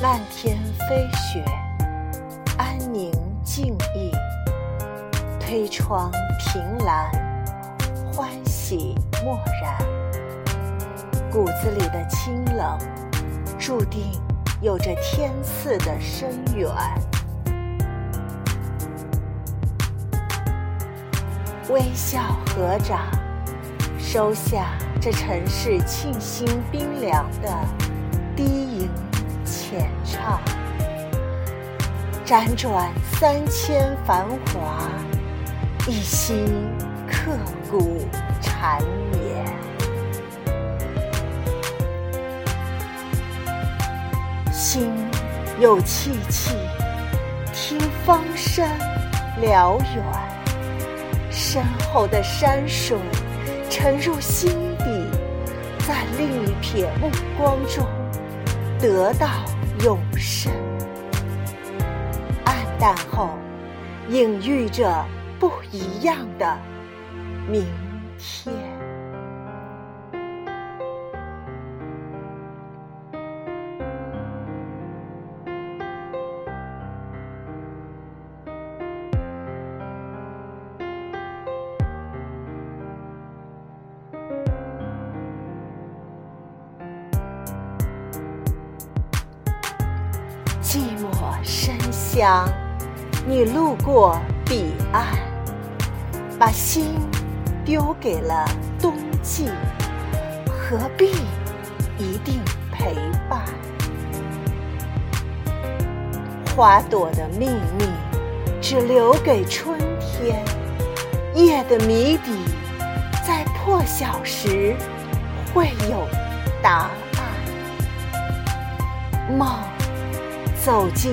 漫天飞雪，安宁静谧。推窗凭栏，欢喜漠然。骨子里的清冷，注定有着天赐的深远。微笑合掌，收下这尘世沁心冰凉的低吟辗转三千繁华。一心刻骨缠绵，心有戚戚，听芳山辽远，身后的山水沉入心底，在另一瞥目光中得到永生。但后，隐喻着。不一样的明天。寂寞深乡，你路过彼岸。把心丢给了冬季，何必一定陪伴？花朵的秘密只留给春天，夜的谜底在破晓时会有答案。梦走进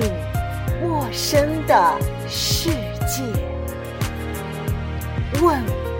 陌生的世界。问。